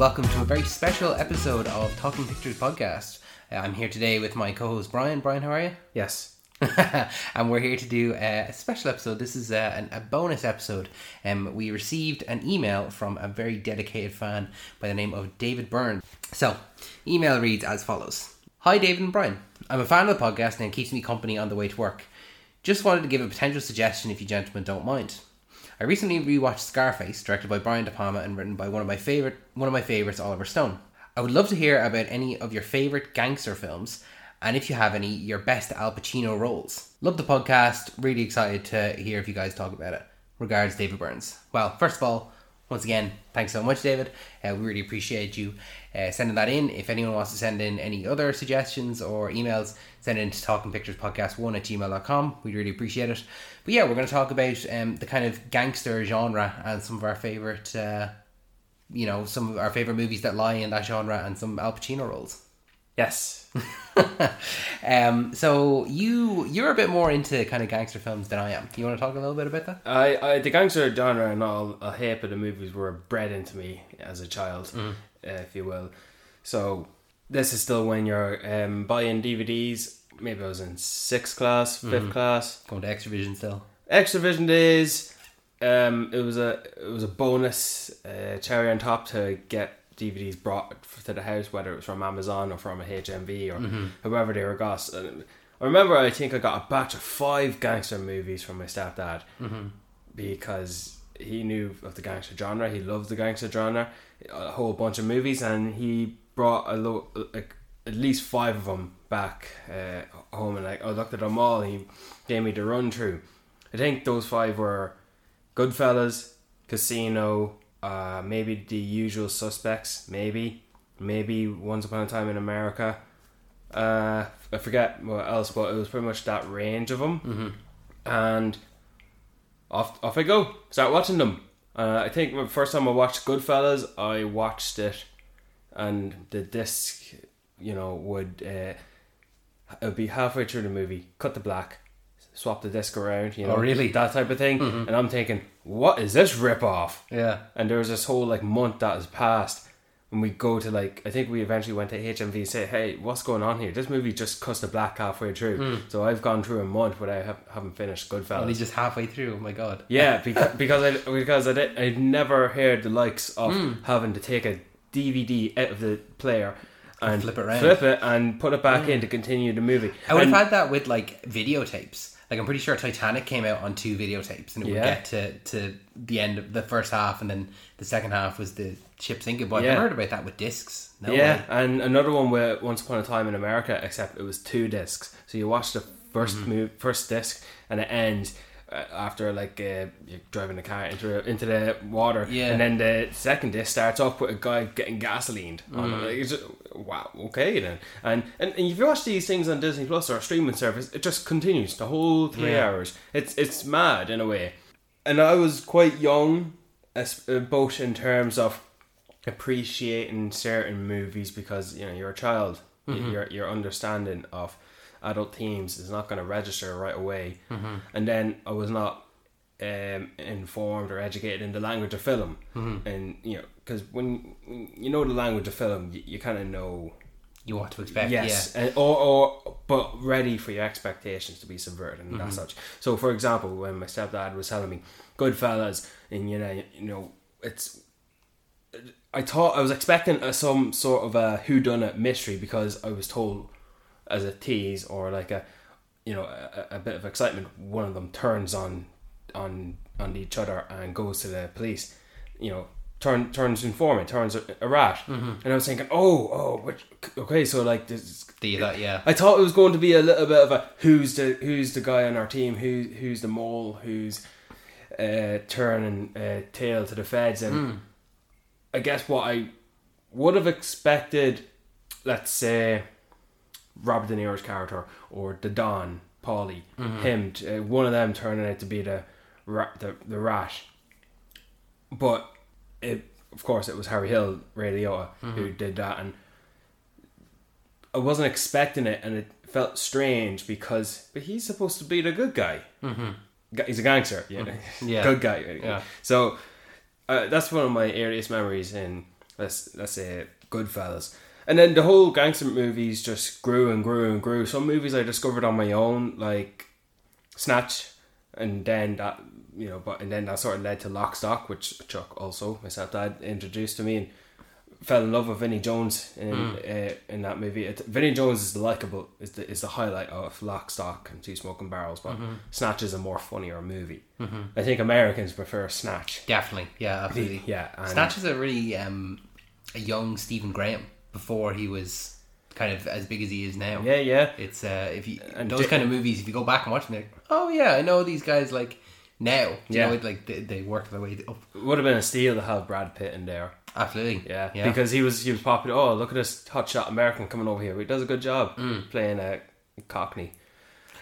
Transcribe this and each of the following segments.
welcome to a very special episode of Talking Pictures podcast. Uh, I'm here today with my co-host Brian. Brian, how are you? Yes. and we're here to do uh, a special episode. This is uh, an, a bonus episode. Um, we received an email from a very dedicated fan by the name of David Byrne. So, email reads as follows: Hi, David and Brian. I'm a fan of the podcast and it keeps me company on the way to work. Just wanted to give a potential suggestion if you gentlemen don't mind. I recently rewatched Scarface, directed by Brian De Palma and written by one of my favorite one of my favorites, Oliver Stone. I would love to hear about any of your favorite gangster films, and if you have any, your best Al Pacino roles. Love the podcast. Really excited to hear if you guys talk about it. Regards, David Burns. Well, first of all, once again, thanks so much, David. Uh, we really appreciate you uh, sending that in. If anyone wants to send in any other suggestions or emails, send it in to talkingpicturespodcast1 at gmail.com. We'd really appreciate it. But yeah, we're going to talk about um, the kind of gangster genre and some of our favourite, uh, you know, some of our favourite movies that lie in that genre and some Al Pacino roles. Yes. um, so you you're a bit more into kind of gangster films than I am. You want to talk a little bit about that? I, I the gangster genre and all a heap of the movies were bred into me as a child, Mm-hmm. uh, if you will. So this is still when you're um, buying DVDs. Maybe I was in sixth class, 5th Mm-hmm. class. Going to Xtra-vision still. Xtra-vision days. Um, it was a it was a bonus uh, cherry on top to get DVDs brought to the house, whether it was from Amazon or from a HMV or whoever they were got. And I remember, I think I got a batch of five gangster movies from my stepdad because he knew of the gangster genre. He loved the gangster genre, a whole bunch of movies, and he brought a lo- like at least five of them back uh, home. And like I looked at them all, he gave me the run through. I think those five were Goodfellas, Casino, uh, maybe The Usual Suspects, maybe, maybe Once Upon a Time in America. Uh, I forget what else, but it was pretty much that range of them. Mm-hmm. And off off I go. Start watching them. Uh, I think the first time I watched Goodfellas, I watched it, and the disc, you know, would uh, it would be halfway through the movie, cut the black, swap the disc around, you oh, know, Oh, really? that type of thing. Mm-hmm. And I'm thinking, what is this rip off? Yeah. And there was this whole like month that has passed. and we go to like, I think we eventually went to HMV and say, "Hey, what's going on here? This movie just cuts the black halfway through." Mm. So I've gone through a month without have, haven't finished Goodfellas. Only just halfway through. Oh my god. Yeah, because because I because I did, I'd never heard the likes of Hmm. having to take a DVD out of the player and flip it around. flip it and put it back mm. in to continue the movie. I would And- have had that with like videotapes. Like I'm pretty sure Titanic came out on two videotapes, and it would get to, to the end of the first half, and then the second half was the ship sinking. But I've never heard about that with discs. No yeah, way. and another one where Once Upon a Time in America, except it was two discs. So you watch the 1st Mm-hmm. move, first disc, and it ends after like uh, you're driving the car into into the water, Yeah. and then the second disc starts off with a guy getting gasoline. Mm. Like, just, wow, okay then. And, and and if you watch these things on Disney Plus or a streaming service, it just continues the whole three Yeah. hours. It's it's mad in a way. And I was quite young, as, uh, both in terms of appreciating certain movies because you know you're a child. Y- Your your understanding of adult themes is not going to register right away, mm-hmm. and then I was not um, informed or educated in the language of film, mm-hmm. and you know because when when you know the language of film, you, you kind of know You want to expect, yes, and, or or but ready for your expectations to be subverted and that mm-hmm. such. So, for example, when my stepdad was telling me Goodfellas, and you know, you know, it's. I thought I was expecting a, some sort of a whodunit mystery because I was told as a tease or like a, you know, a, a bit of excitement. One of them turns on, on on each other and goes to the police. You know, turn turns informant, turns a, a rat, and I was thinking, oh, oh, which, okay, so like this. Do you yeah. I thought it was going to be a little bit of a who's the who's the guy on our team, who who's the mole, who's uh, turning uh, tail to the feds, and I guess what I would have expected, let's say, Robert De Niro's character or the Don, Paulie, him, uh, one of them turning out to be the ra- the the rat, but it of course it was Harry Hill, Ray Liotta, who did that, and I wasn't expecting it, and it felt strange because but he's supposed to be the good guy. Mm-hmm. He's a gangster, yeah, Yeah. good guy. Yeah. So uh, that's one of my earliest memories in let's let's say Goodfellas, and then the whole gangster movies just grew and grew and grew. Some movies I discovered on my own, like Snatch, and then that you know, but and then that sort of led to Lock Stock, which Chuck also my stepdad introduced to me and fell in love with Vinnie Jones in uh, in that movie. It, Vinnie Jones is the likable is the is the highlight of Lock Stock and Two Smoking Barrels, but Snatch is a more funnier movie. I think Americans prefer Snatch. Definitely, yeah, absolutely. Yeah, and Snatch is a really um, a young Stephen Graham before he was kind of as big as he is now. yeah, yeah. It's uh, if you And those di- kind of movies, if you go back and watch them, like, oh yeah, I know these guys like now. Yeah. You know, like they, they work their way up. It would have been a steal to have Brad Pitt in there. Absolutely. Yeah, yeah. because he was he was popular. Oh, look at this hotshot American coming over here. He does a good job Mm. playing a Cockney.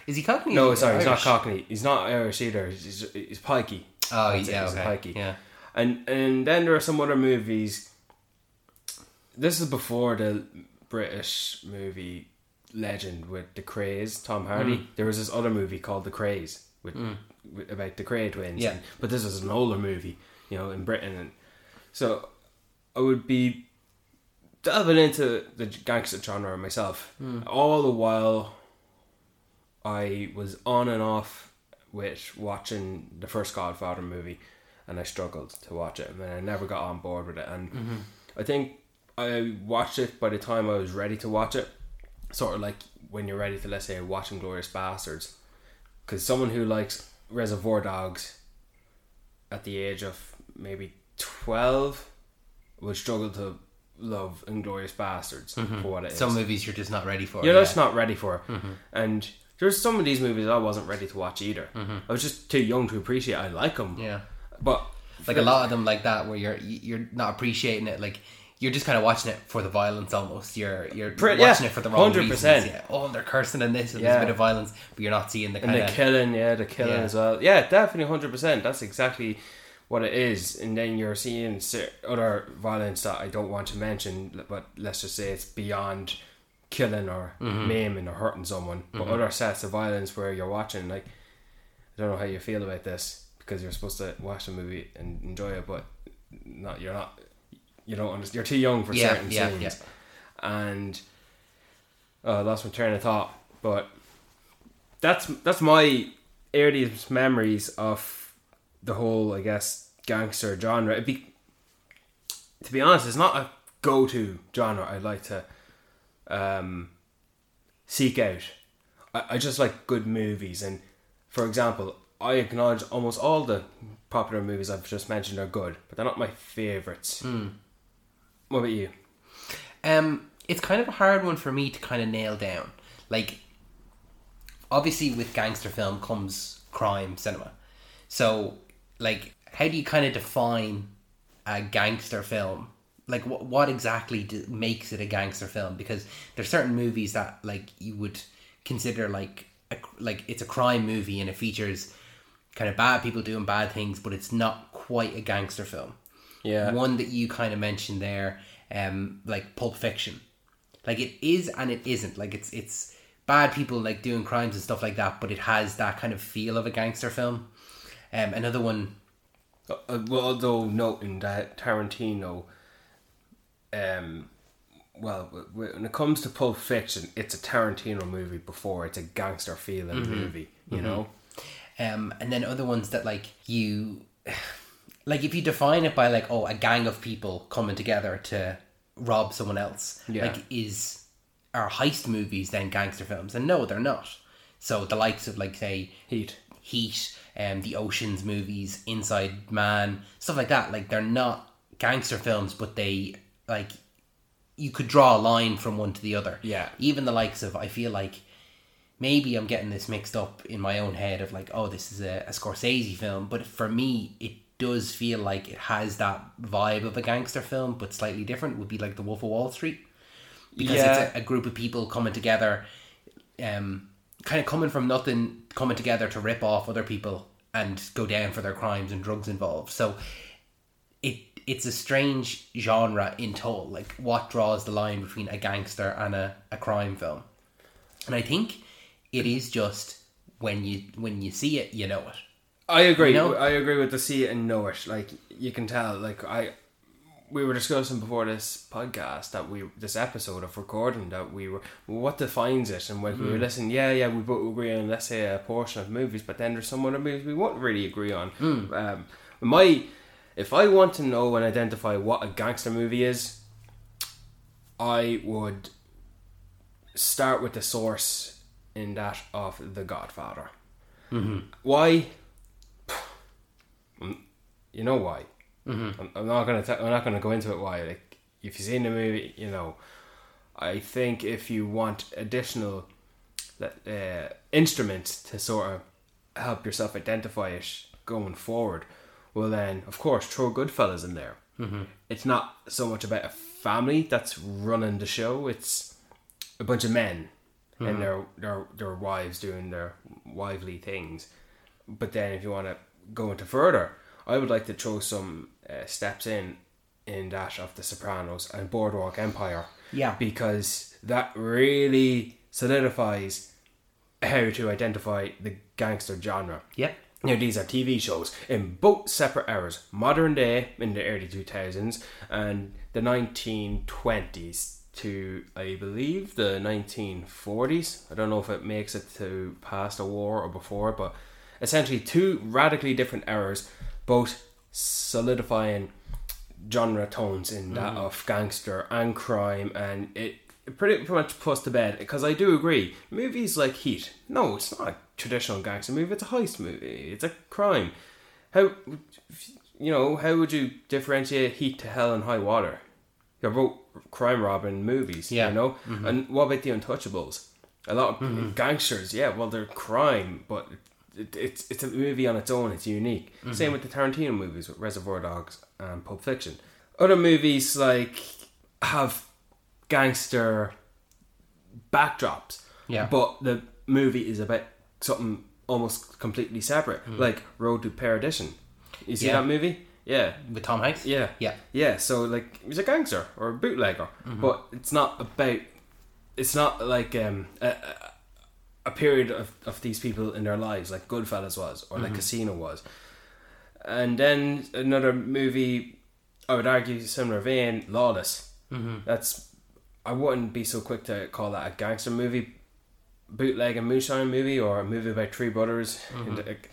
is he Cockney? No, Or sorry, he's not Cockney. He's not Irish either. He's, he's, he's pikey. Oh, yeah, he's okay. pikey. Yeah. And and then there are some other movies. This is before the British movie legend with the Krays, Tom Hardy. Mm. There was this other movie called The Krays with, mm. with about the Kray twins. Yeah. And- but this was an older movie, you know, in Britain, and so I would be delving into the gangster genre myself. Mm. All the while, I was on and off with watching the first Godfather movie, and I struggled to watch it. and I never got on board with it, and mm-hmm. I think I watched it by the time I was ready to watch it. Sort of like when you're ready to, let's say, watch Glorious Bastards, because someone who likes Reservoir Dogs at the age of maybe twelve would struggle to love Inglourious Basterds for mm-hmm. what it is. Some movies you're just not ready for. You're yeah. just not ready for. it. Mm-hmm. And there's some of these movies I wasn't ready to watch either. Mm-hmm. I was just too young to appreciate. I like them, Yeah. but Like a lot of them like that where you're you're not appreciating it like you're just kind of watching it for the violence almost. You're you're Pre- watching yeah, it for the wrong 100%. reasons. Yeah. Oh, they're cursing and this and there's a bit of violence, but you're not seeing the and kind the of killing, yeah, the killing Yeah. as well. Yeah, definitely hundred percent. That's exactly what it is. And then you're seeing other violence that I don't want to mention, but let's just say it's beyond killing or Mm-hmm. maiming or hurting someone. But other sets of violence where you're watching, like, I don't know how you feel about this because you're supposed to watch the movie and enjoy it, but not you're not. You don't understand. You're too young for Yeah, certain yeah, scenes, yeah. and I lost my train of thought. But that's that's my earliest memories of the whole, I guess, gangster genre. It'd be, to be honest, it's not a go-to genre I'd like to um, seek out. I, I just like good movies, and for example, I acknowledge almost all the popular movies I've just mentioned are good, but they're not my favorites. What about you? Um, it's kind of a hard one for me to kind of nail down. Like, obviously, with gangster film comes crime cinema. So, like, how do you kind of define a gangster film? Like, what what exactly do, makes it a gangster film? Because there's certain movies that like you would consider like a, like it's a crime movie and it features kind of bad people doing bad things, but it's not quite a gangster film Yeah. one that you kind of mentioned there, um, like Pulp Fiction. Like it is and it isn't. Like it's it's bad people like doing crimes and stuff like that, but it has that kind of feel of a gangster film. Um, another one, Uh, well, although noting that Tarantino, um, well, when it comes to Pulp Fiction, it's a Tarantino movie before it's a gangster feeling movie. You know, um, and then other ones that like you, like if you define it by like oh a gang of people coming together to rob someone else, Yeah. like is are heist movies then gangster films? And no, they're not. So the likes of like say Heat. Heat, um, the Ocean's movies, Inside Man, stuff like that. Like they're not gangster films, but they like you could draw a line from one to the other. Yeah. Even the likes of I feel like maybe I'm getting this mixed up in my own head of like, oh, this is a, a Scorsese film, but for me it does feel like it has that vibe of a gangster film, but slightly different. Would be like The Wolf of Wall Street because Yeah. it's a, a group of people coming together, um, kind of coming from nothing, coming together to rip off other people and go down for their crimes and drugs involved. So it it's a strange genre in total. Like what draws the line between a gangster and a, a crime film, and I think it is just when you when you see it, you know it. I agree. You know? I agree with the see it and know it. Like you can tell. Like I, we were discussing before this podcast that we this episode of recording that we were what defines it and when we were mm. listening yeah yeah we both agree on let's say a portion of movies but then there's some other movies we won't really agree on mm. um, my if I want to know and identify what a gangster movie is I would start with the source in that of The Godfather mm-hmm. why Mm, you know why Mm-hmm. I'm, I'm not gonna t- I'm not gonna go into it why like if you've seen the movie you know I think if you want additional uh, instruments to sort of help yourself identify it going forward well then of course throw Goodfellas in there mm-hmm. it's not so much about a family that's running the show it's a bunch of men and their their their wives doing their wively things but then if you want to go into further, I would like to throw some uh, steps in in that of The Sopranos and Boardwalk Empire. Yeah. Because that really solidifies how to identify the gangster genre. Yep. Now, these are TV shows in both separate eras modern day in the early 2000s and the 1920s to, I believe, the 1940s. I don't know if it makes it to past the war or before, but essentially two radically different eras, both solidifying genre tones in that mm-hmm. of gangster and crime, and it pretty much puts to bed because I do agree. Movies like Heat, no, it's not a traditional gangster movie. It's a heist movie. It's a crime. How you know how would you differentiate Heat to Hell and High Water? They're both crime robbing movies. Yeah. you know. Mm-hmm. And what about the Untouchables? A lot of mm-hmm. gangsters, yeah. Well, they're crime, but it, it's it's a movie on its own. It's unique. Mm-hmm. Same with the Tarantino movies with Reservoir Dogs and Pulp Fiction. Other movies like have gangster backdrops. Yeah. But the movie is about something almost completely separate, mm. like Road to Perdition. You see Yeah. that movie? Yeah. With Tom Hanks. Yeah. Yeah. Yeah, so like he's a gangster or a bootlegger, mm-hmm. but it's not about. It's not like um, a, a- period of, of these people in their lives, like Goodfellas was, or like Casino was. And then another movie, I would argue, similar vein, Lawless. Mm-hmm. That's I wouldn't be so quick to call that a gangster movie, bootleg and moonshine movie, or a movie about three brothers. And, like,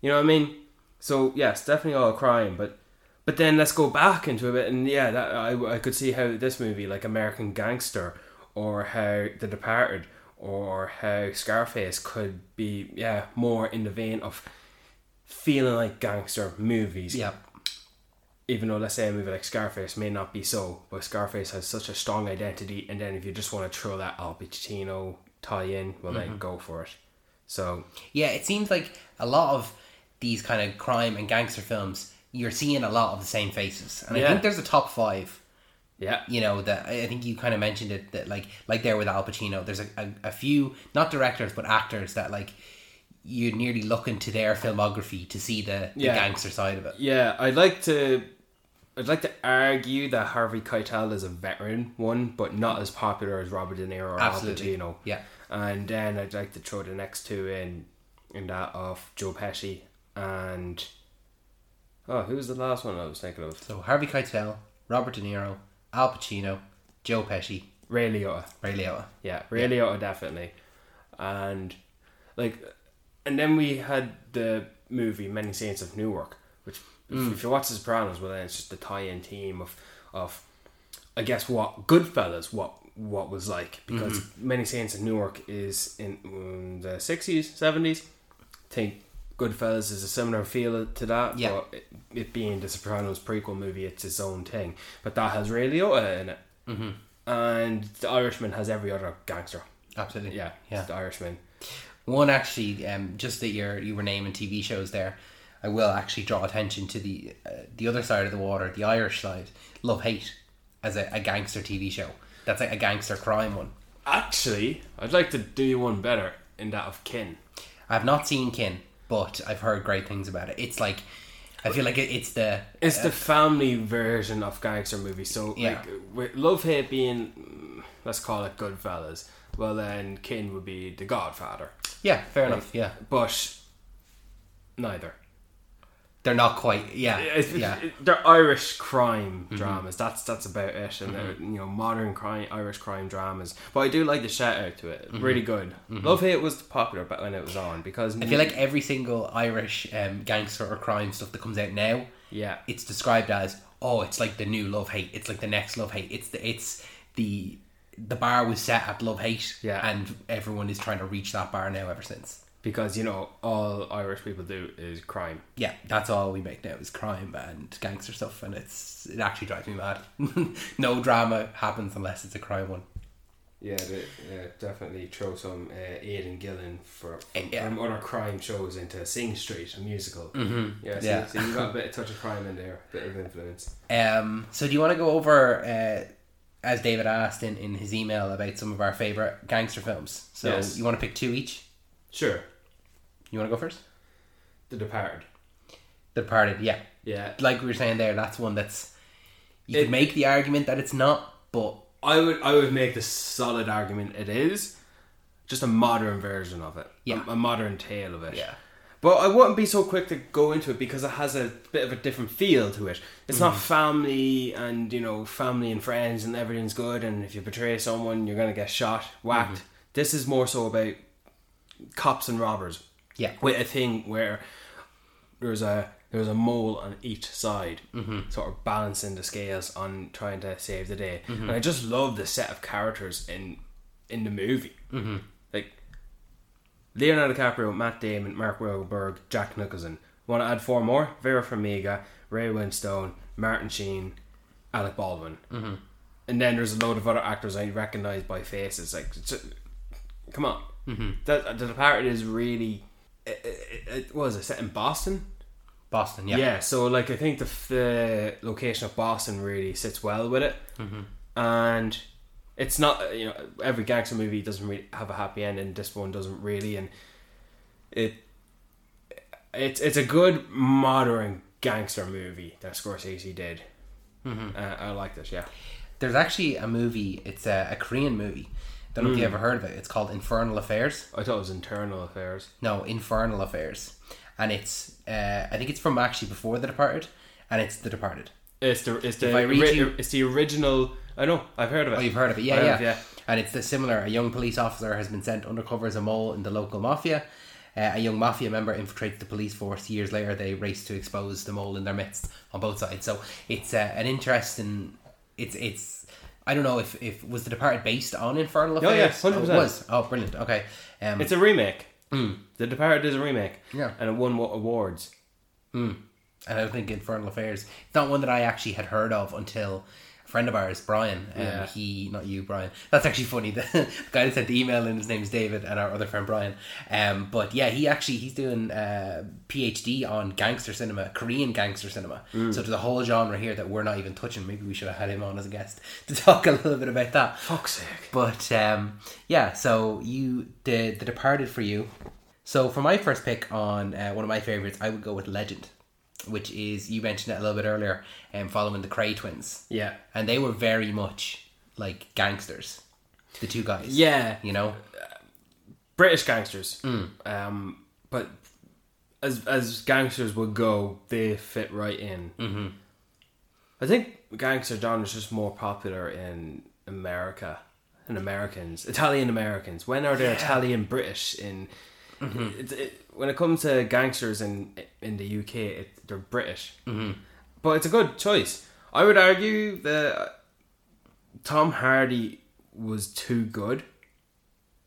you know what I mean? So yes, definitely all crime, but but then let's go back into a bit, and yeah, that I, I could see how this movie, like American Gangster, or how The Departed, or how Scarface, could be yeah more in the vein of feeling like gangster movies. Yeah. Even though let's say a movie like Scarface may not be so, but Scarface has such a strong identity, and then if you just want to throw that Al Pacino tie in, well then mm-hmm. go for it. So Yeah, it seems like a lot of these kind of crime and gangster films, you're seeing a lot of the same faces, and I think there's a top five. Yeah, You know that I think you kind of mentioned it that like like there with Al Pacino, there's a, a, a few not directors but actors that like you nearly look into their filmography to see the, the Yeah. gangster side of it. Yeah, I'd like to. I'd like to argue that Harvey Keitel is a veteran one, but not as popular as Robert De Niro or Absolutely. Al Pacino. Yeah. And then I'd like to throw the next two in, in that of Joe Pesci and oh, who was the last one I was thinking of? So Harvey Keitel, Robert De Niro, Al Pacino, Joe Pesci, Ray Liotta. Ray Liotta. Yeah, Ray Liotta definitely, and like, and then we had the movie Many Saints of Newark, which if, if you watch The Sopranos, well, then it's just the tie-in team of of, I guess what Goodfellas what what was like because Many Saints of Newark is in um, the sixties seventies. Think Goodfellas is a similar feel to that, Yeah. but it, it being the Sopranos prequel movie, it's its own thing. But that has Ray Liotta in it. Mm-hmm. And The Irishman has every other gangster. Absolutely. Yeah, Yeah. The Irishman. One actually, um, just that you're you were naming TV shows there, I will actually draw attention to the uh, the other side of the water, the Irish side, Love Hate, as a, a gangster TV show. That's like a gangster crime one. Actually, I'd like to do you one better in that of Kin. I've not seen Kin, but I've heard great things about it. It's like, I feel like it, it's the It's the uh, family version of gangster movies. So, Yeah. like, with Love Hate being, let's call it Goodfellas, well, then Kin would be The Godfather. yeah, fair Like, enough. Yeah, But neither. They're not quite. Yeah, It's- yeah. it- they're Irish crime mm-hmm. dramas. That's that's about it, and they're mm-hmm. you know modern crime Irish crime dramas. But I do like the shout out to it. Mm-hmm. Really good. Love Hate was popular back when it was on because I feel like every single Irish um, gangster or crime stuff that comes out now, yeah it's described as oh, it's like the new Love Hate. It's like the next Love Hate. It's the it's the the bar was set at Love Hate, Yeah. and everyone is trying to reach that bar now ever since. Because you know all Irish people do is crime. Yeah, that's all we make now is crime and gangster stuff, and it's it actually drives me mad. no drama happens unless it's a crime one. Yeah, they, yeah, definitely throw some uh, Aidan Gillen for, Eh, yeah. from other crime shows into Sing Street, a musical. Mm-hmm. Yeah, so, Yeah. so you got a bit of touch of crime in there, bit of influence. Um, so do you want to go over, uh, as David asked in, in his email, about some of our favorite gangster films? So Yes. you want to pick two each? Sure, You want to go first? The Departed. The Departed, yeah. Yeah, Like we were saying there, that's one that's you It- could make the argument that it's not, but I would I would make the solid argument it is just a modern version of it. Yeah. a, a modern tale of it. Yeah. But I wouldn't be so quick to go into it because it has a bit of a different feel to it. It's not mm-hmm. family and you know family and friends and everything's good and if you betray someone you're gonna get shot, whacked. Mm-hmm. This is more so about cops and robbers. Yeah. with a thing where there's a there's a mole on each side, sort of balancing the scales on trying to save the day. And I just love the set of characters in in the movie. Mm-hmm. Like Leonardo DiCaprio, Matt Damon, Mark Wahlberg, Jack Nicholson. Want to add four more? Vera Farmiga, Ray Winstone, Martin Sheen, Alec Baldwin. Mm-hmm. And then there's a load of other actors I recognise by faces. Like, it's- come on, mm-hmm. that the Departed is really. It, it, it, was it set in Boston? Boston, yeah. Yeah. so like I think the the location of Boston really sits well with it, Mm-hmm. and it's not you know every gangster movie doesn't really have a happy end, and this one doesn't really, and it it's it's a good modern gangster movie that Scorsese did. Mm-hmm. Uh, I like this, yeah. There's actually a movie, it's a, a Korean movie. Don't know if you ever heard of it. It's called Infernal Affairs. I thought it was internal affairs. No, Infernal Affairs. And it's, uh, I think it's from actually before The Departed, and it's The Departed. It's the it's the If I read ori- you- it's the original. I know I've heard of it. Oh, you've heard of it, yeah, I yeah. have, yeah. And it's the similar. A young police officer has been sent undercover as a mole in the local mafia. Uh, a young mafia member infiltrates the police force. Years later, they race to expose the mole in their midst on both sides. So it's uh, an interesting. It's it's. I don't know if if was the Departed based on Infernal Affairs. Oh, yeah, Affairs. 100%. was. Oh, brilliant. Okay. Um, It's a remake. The Departed is a remake. Yeah. and it won what awards. Mm. And I don't think Infernal Affairs. It's not one that I actually had heard of until friend of ours, Brian. Um, Yeah. He, not you, Brian. That's actually funny. The, the guy that sent the email and his name's David, and our other friend Brian. Um, but yeah, he actually he's doing a PhD on gangster cinema, Korean gangster cinema. Mm. So there's a whole genre here that we're not even touching. Maybe we should have had him on as a guest to talk a little bit about that. Fuck's sake. But um, yeah, so you the the Departed for you. So for my first pick on uh, one of my favorites, I would go with Legend, which is you mentioned it a little bit earlier, and um, following the Kray twins. Yeah. and they were very much like gangsters, the two guys. Yeah. you know. British gangsters. Um, but as as gangsters would go, they fit right in. Mm-hmm. I think gangster genre is just more popular in America and Americans, Italian Americans. When are there Italian British in? It, it, when it comes to gangsters in in the UK, it, they're British. Mm-hmm. But it's a good choice. I would argue that Tom Hardy was too good,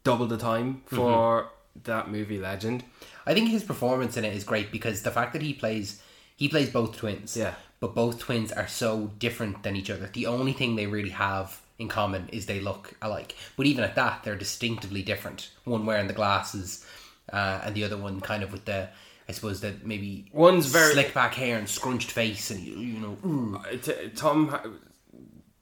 double the time for that movie Legend. I think his performance in it is great because the fact that he plays he plays both twins. Yeah. But both twins are so different than each other. The only thing they really have in common is they look alike. But even at that, they're distinctively different. One wearing the glasses, uh, and the other one kind of with the I suppose that maybe One's very- slick back hair and scrunched face, and you, know. mm. T- Tom,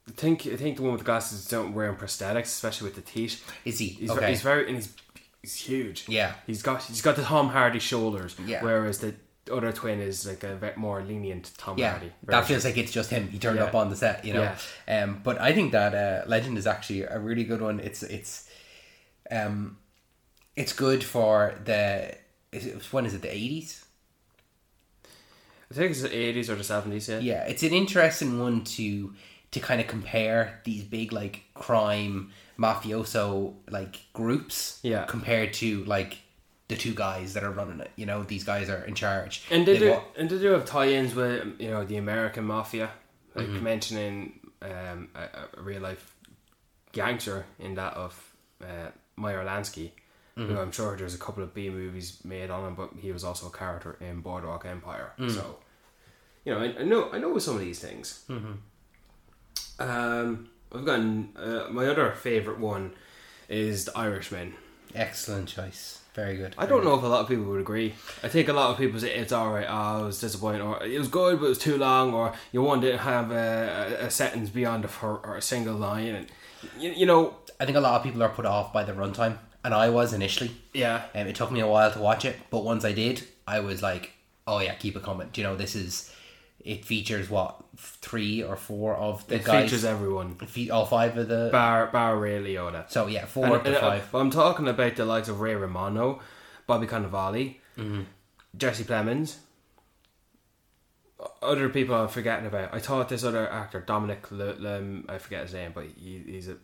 I think I think the one with the glasses don't wearing prosthetics, especially with the teeth. Is he He's, okay? very, he's very and he's he's huge. Yeah. he's got he's got the Tom Hardy shoulders. Yeah. whereas the other twin is like a bit more lenient Tom yeah, Hardy. that feels like it's just him. He turned Yeah. up on the set, you know. Yeah. Um, but I think that uh, Legend is actually a really good one. It's it's, um, it's good for the. Is it, when is it? The eighties. I think it's the eighties or the seventies. Yeah. Yeah, it's an interesting one to to kind of compare these big like crime mafioso like groups. Yeah. Compared to like the two guys that are running it. You know, these guys are in charge. And they They've do, all- and they do have tie-ins with you know the American mafia, like Mm-hmm. mentioning um, a, a real life gangster in that of uh, Meyer Lansky, Mm-hmm. I'm sure there's a couple of B movies made on him, but he was also a character in Boardwalk Empire. Mm. So, you know, I, I know I know some of these things. Mm-hmm. Um, I've gotten uh, my other favorite one is The Irishman. excellent choice. Very good. I don't know if a lot of people would agree. I think a lot of people say it's all right. Oh, it was disappointing, or it was good, but it was too long, or you wanted to have a, a, sentence beyond a, or a single line, and you, you know, I think a lot of people are put off by the runtime, and I was initially. yeah, Um, it took me a while to watch it, but once I did, I was like, "Oh yeah, keep it coming." Do you know this is? It features what three or four of the guys. it guys. features everyone, fe- all five of the. bar bar Ray Liotta. so yeah, four And, and, uh, five. I'm talking about the likes of Ray Romano, Bobby Cannavale, Mm-hmm. Jesse Plemons. Other people I'm forgetting about. I thought this other actor, Dominic, I forget his name, but he, he's a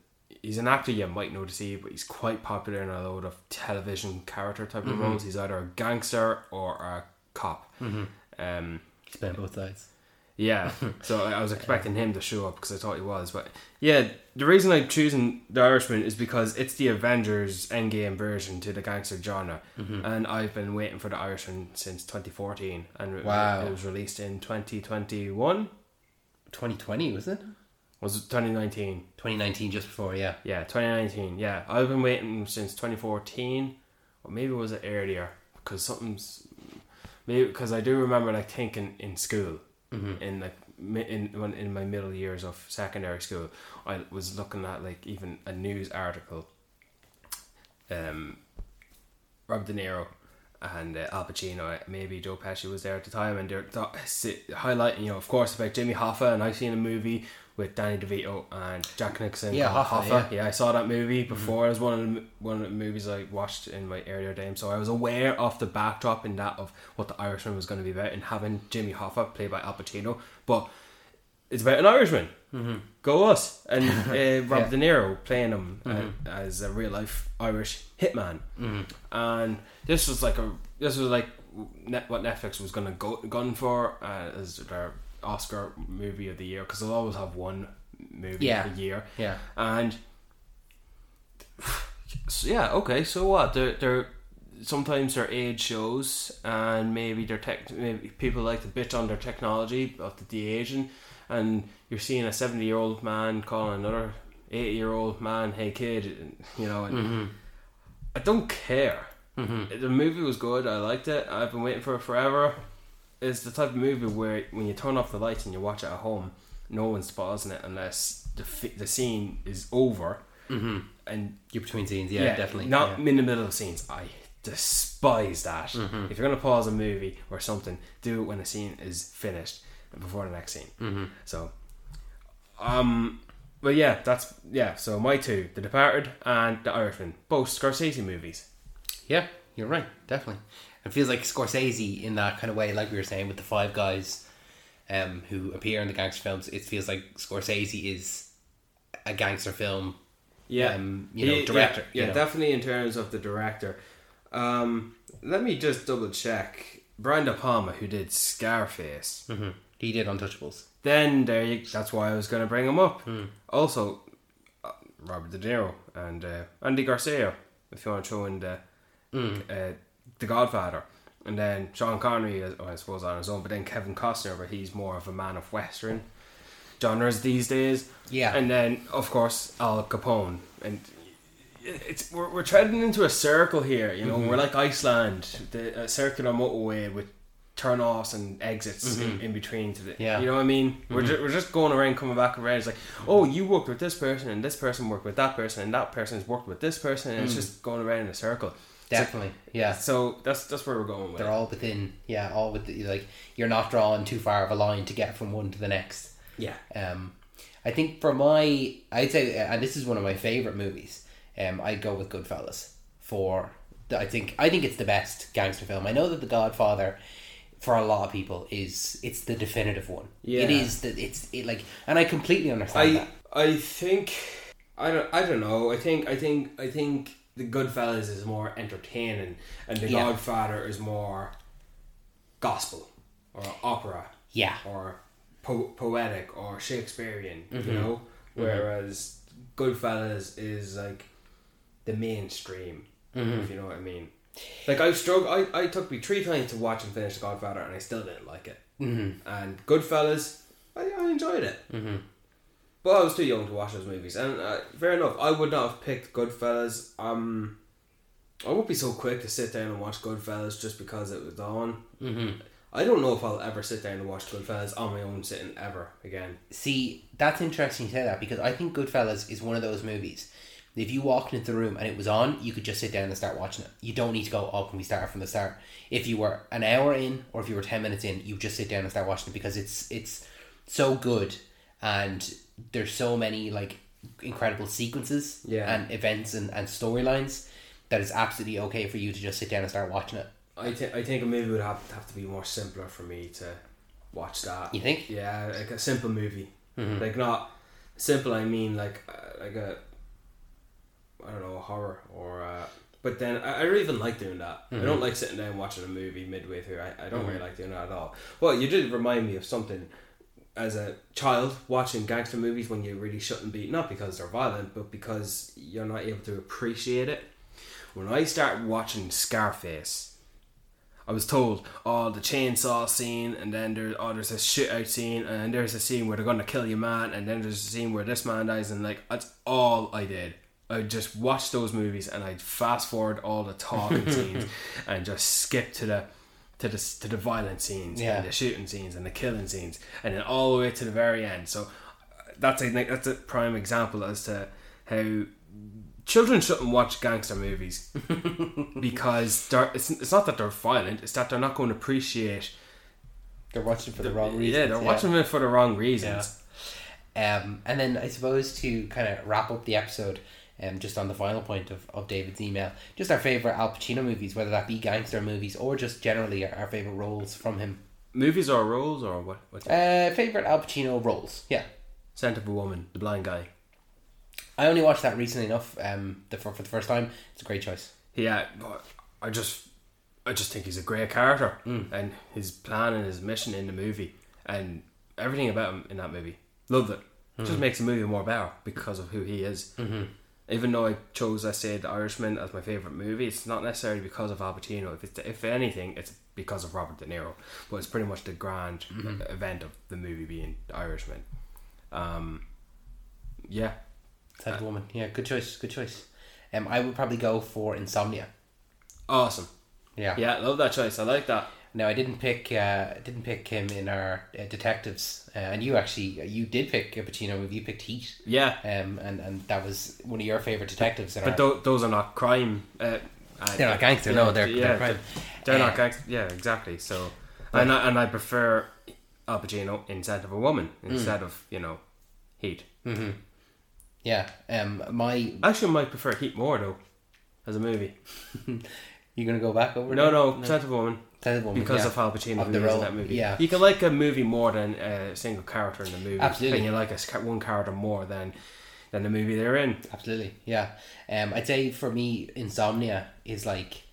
he's an actor you might know to see, but he's quite popular in a load of television character type Mm-hmm. of roles. He's either a gangster or a cop. Mm-hmm. Um, He's been both sides. yeah, so I was expecting him to show up because I thought he was. But yeah, the reason I'm choosing The Irishman is because it's the Avengers Endgame version to the gangster genre, Mm-hmm. and I've been waiting for The Irishman since 2014, and Wow. it was released in 2021. 2020 was it? Was it 2019? 2019, just before. Yeah. Yeah, 2019. Yeah, I've been waiting since 2014, or maybe was it earlier? Because something's maybe because I do remember like thinking in school, in like in when in my middle years of secondary school, I was looking at like even a news article. Um, Rob De Niro and uh, Al Pacino, maybe Joe Pesci was there at the time, and they're th- highlighting, you know, of course, about Jimmy Hoffa, and I've seen a movie with Danny DeVito and Jack Nicholson. Yeah, called Hoffa, yeah, I saw that movie before. It was one of the one of the movies I watched in my earlier days, so I was aware of the backdrop in that of what the Irishman was going to be about, and having Jimmy Hoffa played by Al Pacino, but it's about an Irishman. Mm-hmm. Go us and uh, Rob Yeah. De Niro playing him uh, as a real life Irish hitman, and this was like a this was like net, what Netflix was going to go gun for uh, as their Oscar movie of the year because they'll always have one movie Yeah. a year, Yeah. and so, yeah, okay. So what? They're they're sometimes they're age shows, and maybe they're tech. Maybe people like to bitch on their technology of the de-aging, and you're seeing a seventy year old man calling another eighty year old man, "Hey kid," you know. And I don't care. The movie was good. I liked it. I've been waiting for it forever. It's the type of movie where when you turn off the lights and you watch it at home, no one's pausing it unless the fi- the scene is over. Mm-hmm. And You're between scenes. Yeah, definitely. Not yeah. Mm-hmm. in the middle of scenes. I despise that. If you're gonna pause a movie or something, do it when the scene is finished before the next scene. Mm-hmm. So, um, but yeah, that's yeah. So my two, The Departed and The Irishman, both Scorsese movies. Yeah, you're right. Definitely. It feels like Scorsese in that kind of way, like we were saying with the five guys um, who appear in the gangster films. It feels like Scorsese is a gangster film. Um, you know, He- director, Yeah, yeah, know. definitely in terms of the director. Um, let me just double check. Brian De Palma, who did Scarface. Mm-hmm. He did Untouchables. Then there you. That's why I was going to bring him up. Hmm. Also, uh, Robert De Niro and uh, Andy Garcia. If you want to throw in the Hmm. uh, the Godfather, and then Sean Connery, uh, I suppose on his own. But then Kevin Costner, but he's more of a man of Western genres these days. Yeah. And then of course Al Capone, and it's we're, we're treading into a circle here. You know, Mm-hmm. we're like Iceland, the a circular motorway with turn-offs and exits in, in between to the Mm-hmm. Yeah. Mm-hmm. you know what I mean we're, just, we're just going around coming back around it's like oh you worked with this person and this person worked with that person and that person's worked with this person and Mm. it's just going around in a circle Definitely. Yeah. so that's that's where we're going with They're it. all within, yeah, all with the, like, you're not drawing too far of a line to get from one to the next. yeah Um, I think for my, I'd say, and this is one of my favorite movies. Um, I'd go with Goodfellas for. I think I think it's the best gangster film. I know that The Godfather, for a lot of people is it's the definitive one. Yeah. It is that it's it like, and I completely understand I that. I think I don't I don't know. I think I think I think the Goodfellas is more entertaining, and the Yeah. Godfather is more gospel or opera Yeah, or po- poetic or Shakespearean. Mm-hmm. You know, whereas Goodfellas is like the mainstream. Mm-hmm. If you know what I mean. Like I struggled. I, I took me three times to watch and finish The Godfather, and I still didn't like it. Mm-hmm. And Goodfellas, I, I enjoyed it. Mm-hmm. But I was too young to watch those movies, and uh, fair enough. I would not have picked Goodfellas. Um, I won't be so quick to sit down and watch Goodfellas just because it was on. Mm-hmm. I don't know if I'll ever sit down and watch Goodfellas on my own sitting ever again. See, that's interesting to say that because I think Goodfellas is one of those movies. If you walked into the room and it was on, you could just sit down and start watching it. You don't need to go, oh, can we start from the start? If you were an hour in or if you were 10 minutes in, you just sit down and start watching it because it's it's so good and there's so many like incredible sequences Yeah. and events and, and storylines that it's absolutely okay for you to just sit down and start watching it. I, th- I think a movie would have, have to be more simpler for me to watch that. You think? Yeah, like a simple movie. Like not simple. I mean like uh, like a I don't know horror or. Uh, but then I, I don't even like doing that. I don't like sitting down and watching a movie midway through. I, I don't really like doing that at all. Well, you did remind me of something as a child watching gangster movies when you really shouldn't be not because they're violent but because you're not able to appreciate it when i started watching scarface i was told oh the chainsaw scene and then there, oh, there's a shootout scene and there's a scene where they're gonna kill your man and then there's a scene where this man dies and like that's all i did I just watched those movies and I'd fast forward all the talking scenes and just skip to the to the to the violent scenes Yeah. and the shooting scenes and the killing scenes, and then all the way to the very end. So that's a that's a prime example as to how children shouldn't watch gangster movies because they're, it's, it's not that they're violent; it's that they're not going to appreciate. They're watching for the wrong reasons. Yeah, they're watching it for the wrong reasons. Um, and then I suppose to kind of wrap up the episode, um, just on the final point of, of David's email, just our favourite Al Pacino movies, whether that be gangster movies or just generally our, our favourite roles from him. Movies or roles or what? What? Uh, favourite Al Pacino roles, yeah. Scent of a Woman, The Blind Guy. I only watched that recently enough um, the, for, for the first time. It's a great choice. Yeah, but I just, I just think he's a great character, and his plan and his mission in the movie, and everything about him in that movie, loved it. Just makes the movie more better because of who he is. Mm-hmm. Even though I chose, I said, The Irishman as my favorite movie, it's not necessarily because of Al Pacino. If it's, if anything, it's because of Robert De Niro. But it's pretty much the grand event of the movie being The Irishman. Um, yeah, Type of woman. Yeah, good choice. Good choice. Um, I would probably go for Insomnia. awesome. Yeah. Yeah, love that choice. I like that. No, I didn't pick. Uh, didn't pick him in our uh, detectives, uh, and you actually you did pick a Pacino movie. You picked Heat. Yeah, Um, and, and that was one of your favorite detectives. But our, those are not crime. Uh, uh, They're not gangster, no, they're- they're crime. They're not Uh, gangster. Yeah, exactly. So, and I, and I prefer Al Pacino in Scent of a Woman instead Mm. of you know Heat. yeah. Um, my Actually, I might prefer Heat more though, as a movie. you gonna go back over? No, there? no, Scent of a Woman Tell the woman, because yeah. of Al Pacino Of the role, that movie. yeah. you can like a movie more than a single character in the movie. Absolutely. and you like a one character more than than the movie they're in. Absolutely, yeah. Um, I'd say for me, Insomnia is like,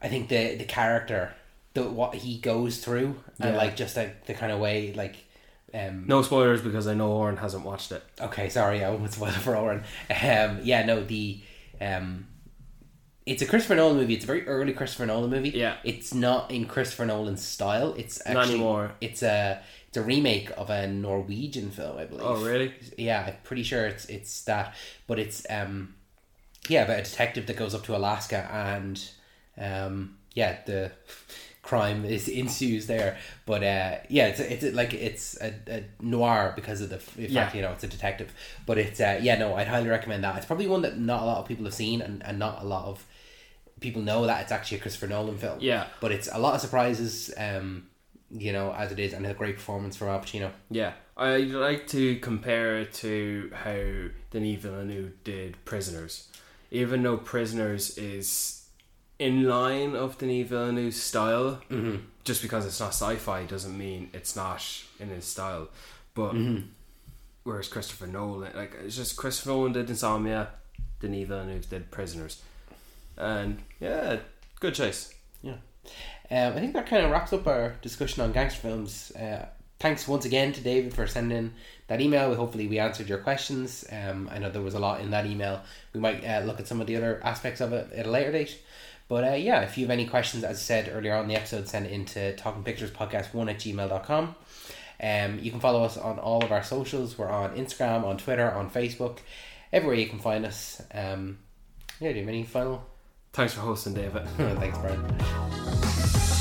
I think the the character, the what he goes through, and like just like the kind of way, like, um, No spoilers because I know Oren hasn't watched it. Okay, sorry, I won't spoil it for Oren. Um, yeah, no, the um, it's a Christopher Nolan movie. It's a very early Christopher Nolan movie. Yeah. it's not in Christopher Nolan's style. It's actually not anymore. It's a it's a remake of a Norwegian film, I believe. Oh, really? Yeah, I'm pretty sure it's it's that, but it's um, yeah, about a detective that goes up to Alaska and um, yeah, the crime is ensues there. But uh, yeah, it's it's like it's a, a noir because of the fact Yeah. you know it's a detective. But it's uh, yeah, no, I'd highly recommend that. It's probably one that not a lot of people have seen and, and not a lot of people know that it's actually a Christopher Nolan film. Yeah. but it's a lot of surprises. Um, you know, as it is, and a great performance from Al Pacino. Yeah, I like to compare it to how Denis Villeneuve did Prisoners. Even though Prisoners is in line of Denis Villeneuve's style. Mm-hmm. Just because it's not sci-fi doesn't mean it's not in his style. But Mm-hmm. whereas Christopher Nolan, like it's just Christopher Nolan did Insomnia, Denis Villeneuve did Prisoners, and yeah, good choice. Yeah. Um, I think that kind of wraps up our discussion on gangster films. Uh, thanks once again to David for sending that email. Hopefully, we answered your questions. Um, I know there was a lot in that email. We might uh, look at some of the other aspects of it at a later date. But uh, yeah, if you have any questions, as I said earlier on the episode, send it into Talking Pictures Podcast 1 at gmail.com. Um, you can follow us on all of our socials. We're on Instagram, on Twitter, on Facebook, everywhere you can find us. Um, yeah, do you have any final? Thanks for hosting, David. Thanks, Brian.